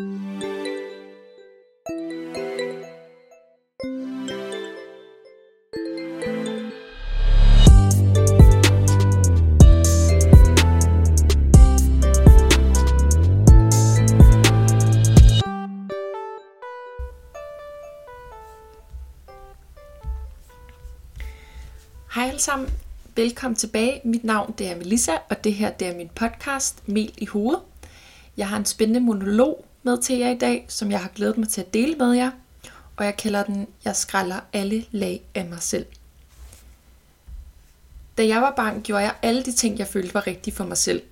Hej alle sammen. Velkommen tilbage. Mit navn det er Melissa, og det her det er min podcast Mel i hovedet. Jeg har en spændende monolog med til jer i dag, som jeg har glædet mig til at dele med jer. Og jeg kalder den Jeg skralder alle lag af mig selv. Da jeg var barn, gjorde jeg alle de ting, jeg følte var rigtige for mig selv.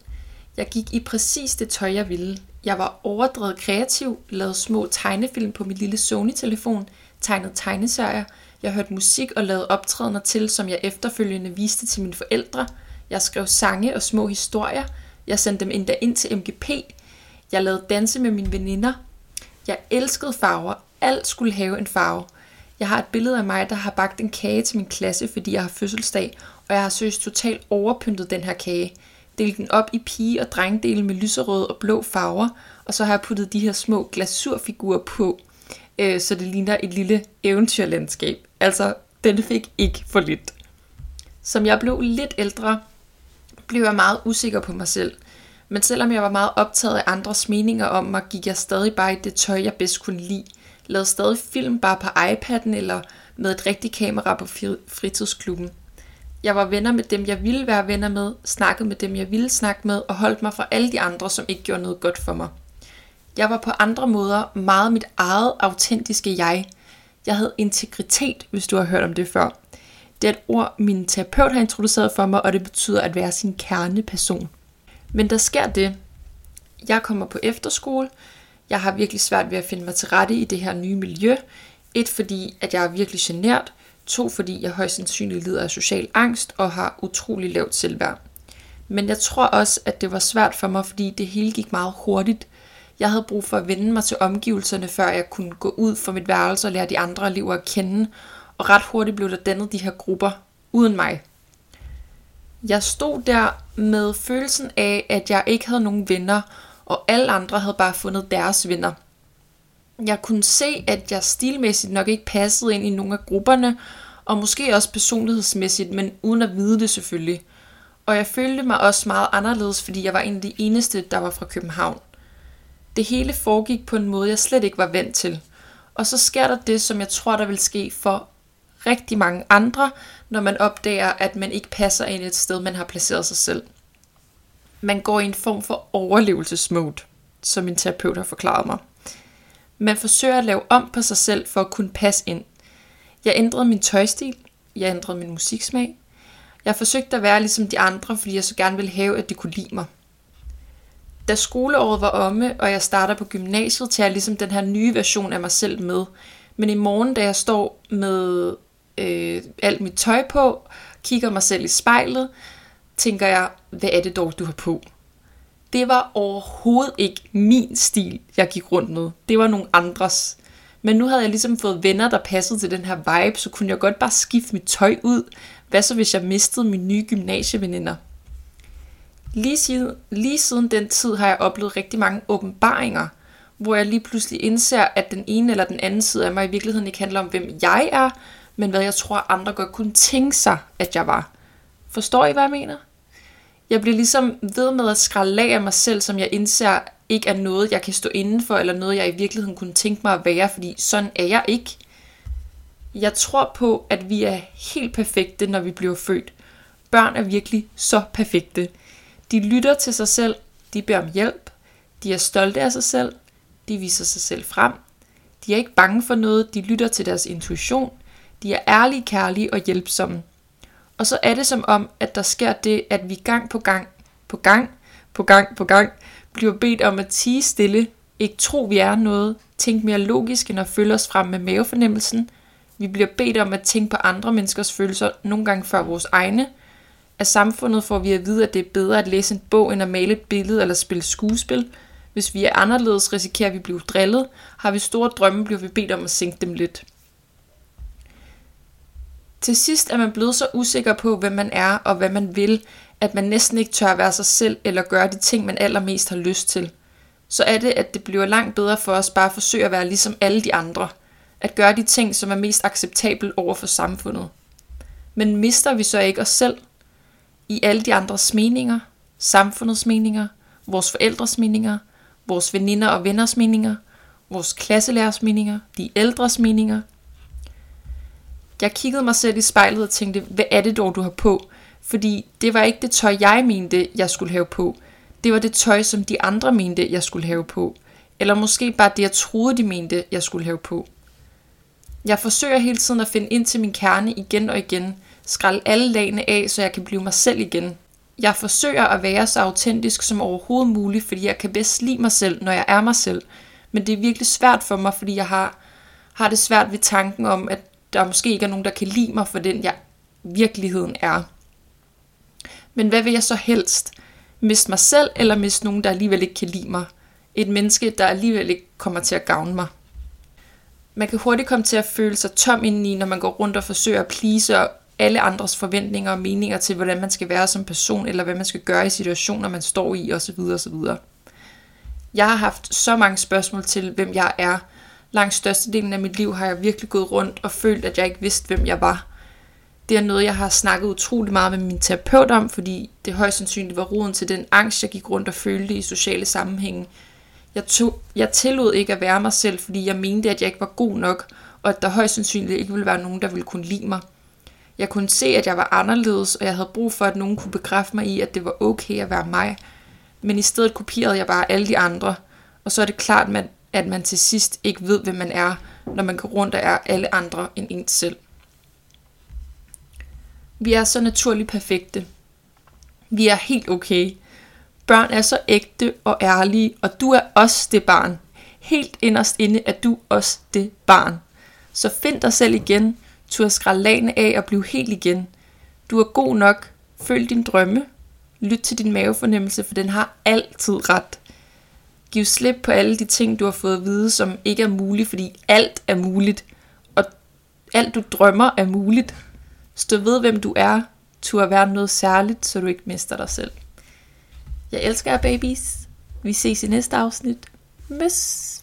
Jeg gik i præcis det tøj, jeg ville. Jeg var overdrevet kreativ, lavede små tegnefilm på min lille Sony-telefon, tegnede tegneserier, jeg hørte musik og lavede optrædener til, som jeg efterfølgende viste til mine forældre. Jeg skrev sange og små historier. Jeg sendte dem endda ind til MGP. Jeg lavede danse med mine veninder. Jeg elskede farver. Alt skulle have en farve. Jeg har et billede af mig, der har bagt en kage til min klasse, fordi jeg har fødselsdag, og jeg har søgt totalt overpyntet den her kage. Delt den op i pige- og drengdele med lyserøde og blå farver, og så har jeg puttet de her små glasurfigurer på, øh, så det ligner et lille eventyrlandskab. Altså, den fik ikke for lidt. Som jeg blev lidt ældre, blev jeg meget usikker på mig selv. Men selvom jeg var meget optaget af andres meninger om mig, gik jeg stadig bare i det tøj, jeg bedst kunne lide. Lavede stadig film bare på iPad'en eller med et rigtigt kamera på fritidsklubben. Jeg var venner med dem, jeg ville være venner med, snakkede med dem, jeg ville snakke med, og holdt mig fra alle de andre, som ikke gjorde noget godt for mig. Jeg var på andre måder meget mit eget autentiske jeg. Jeg havde integritet, hvis du har hørt om det før. Det er et ord, min terapeut har introduceret for mig, og det betyder at være sin kerneperson. Men der sker det. Jeg kommer på efterskole. Jeg har virkelig svært ved at finde mig til rette i det her nye miljø. Et, fordi at jeg er virkelig genert. To, fordi jeg højst sandsynligt lider af social angst og har utrolig lavt selvværd. Men jeg tror også, at det var svært for mig, fordi det hele gik meget hurtigt. Jeg havde brug for at vende mig til omgivelserne, før jeg kunne gå ud fra mit værelse og lære de andre elever at kende, og ret hurtigt blev der dannet de her grupper uden mig. Jeg stod der med følelsen af, at jeg ikke havde nogen venner, og alle andre havde bare fundet deres venner. Jeg kunne se, at jeg stilmæssigt nok ikke passede ind i nogle af grupperne, og måske også personlighedsmæssigt, men uden at vide det selvfølgelig. Og jeg følte mig også meget anderledes, fordi jeg var en af de eneste, der var fra København. Det hele foregik på en måde, jeg slet ikke var vant til. Og så sker der det, som jeg tror, der vil ske for rigtig mange andre, når man opdager, at man ikke passer ind et sted, man har placeret sig selv. Man går i en form for overlevelsesmode, som min terapeut har forklaret mig. Man forsøger at lave om på sig selv for at kunne passe ind. Jeg ændrede min tøjstil, jeg ændrede min musiksmag. Jeg forsøgte at være ligesom de andre, fordi jeg så gerne ville have, at de kunne lide mig da skoleåret var omme, og jeg starter på gymnasiet, tager jeg ligesom den her nye version af mig selv med. Men i morgen, da jeg står med øh, alt mit tøj på, kigger mig selv i spejlet, tænker jeg, hvad er det dog, du har på? Det var overhovedet ikke min stil, jeg gik rundt med. Det var nogle andres. Men nu havde jeg ligesom fået venner, der passede til den her vibe, så kunne jeg godt bare skifte mit tøj ud. Hvad så, hvis jeg mistede mine nye gymnasieveninder? Lige siden, lige siden den tid har jeg oplevet rigtig mange åbenbaringer, hvor jeg lige pludselig indser, at den ene eller den anden side af mig i virkeligheden ikke handler om, hvem jeg er, men hvad jeg tror, andre godt kunne tænke sig, at jeg var. Forstår I, hvad jeg mener? Jeg bliver ligesom ved med at skralde af af mig selv, som jeg indser ikke er noget, jeg kan stå indenfor, eller noget, jeg i virkeligheden kunne tænke mig at være, fordi sådan er jeg ikke. Jeg tror på, at vi er helt perfekte, når vi bliver født. Børn er virkelig så perfekte. De lytter til sig selv, de beder om hjælp, de er stolte af sig selv, de viser sig selv frem, de er ikke bange for noget, de lytter til deres intuition, de er ærlige, kærlige og hjælpsomme. Og så er det som om, at der sker det, at vi gang på gang, på gang, på gang, på gang, bliver bedt om at tige stille, ikke tro, vi er noget, tænke mere logisk end at følge os frem med mavefornemmelsen. Vi bliver bedt om at tænke på andre menneskers følelser, nogle gange før vores egne, af samfundet får vi at vide, at det er bedre at læse en bog, end at male et billede eller spille skuespil. Hvis vi er anderledes, risikerer vi at blive drillet. Har vi store drømme, bliver vi bedt om at sænke dem lidt. Til sidst er man blevet så usikker på, hvem man er og hvad man vil, at man næsten ikke tør være sig selv eller gøre de ting, man allermest har lyst til. så er det, at det bliver langt bedre for os bare at forsøge at være ligesom alle de andre. At gøre de ting, som er mest acceptabel over for samfundet. Men mister vi så ikke os selv i alle de andres meninger, samfundets meninger, vores forældres meninger, vores veninder og venners meninger, vores klasselærers meninger, de ældres meninger. Jeg kiggede mig selv i spejlet og tænkte, hvad er det dog, du har på? Fordi det var ikke det tøj, jeg mente, jeg skulle have på. Det var det tøj, som de andre mente, jeg skulle have på. Eller måske bare det, jeg troede, de mente, jeg skulle have på. Jeg forsøger hele tiden at finde ind til min kerne igen og igen, skralde alle lagene af, så jeg kan blive mig selv igen. Jeg forsøger at være så autentisk som overhovedet muligt, fordi jeg kan bedst lide mig selv, når jeg er mig selv. Men det er virkelig svært for mig, fordi jeg har, har det svært ved tanken om, at der måske ikke er nogen, der kan lide mig for den, jeg virkeligheden er. Men hvad vil jeg så helst? Miste mig selv, eller miste nogen, der alligevel ikke kan lide mig? Et menneske, der alligevel ikke kommer til at gavne mig. Man kan hurtigt komme til at føle sig tom indeni, når man går rundt og forsøger at please alle andres forventninger og meninger til, hvordan man skal være som person, eller hvad man skal gøre i situationer, man står i, osv. osv. Jeg har haft så mange spørgsmål til, hvem jeg er. Langt størstedelen af mit liv har jeg virkelig gået rundt og følt, at jeg ikke vidste, hvem jeg var. Det er noget, jeg har snakket utrolig meget med min terapeut om, fordi det højst sandsynligt var roden til den angst, jeg gik rundt og følte i sociale sammenhænge. Jeg, tog, jeg tillod ikke at være mig selv, fordi jeg mente, at jeg ikke var god nok, og at der højst sandsynligt ikke ville være nogen, der ville kunne lide mig. Jeg kunne se, at jeg var anderledes, og jeg havde brug for, at nogen kunne bekræfte mig i, at det var okay at være mig. Men i stedet kopierede jeg bare alle de andre, og så er det klart, at at man til sidst ikke ved, hvem man er, når man går rundt og er alle andre end ens selv. Vi er så naturligt perfekte. Vi er helt okay. Børn er så ægte og ærlige, og du er også det barn. Helt inderst inde er du også det barn. Så find dig selv igen, Tur skralane af og blive helt igen. Du er god nok. Følg din drømme. Lyt til din mavefornemmelse, for den har altid ret. Giv slip på alle de ting, du har fået at vide, som ikke er muligt, fordi alt er muligt. Og alt du drømmer er muligt. Stå ved, hvem du er. Tur være noget særligt, så du ikke mister dig selv. Jeg elsker jer, babies. Vi ses i næste afsnit. Møs!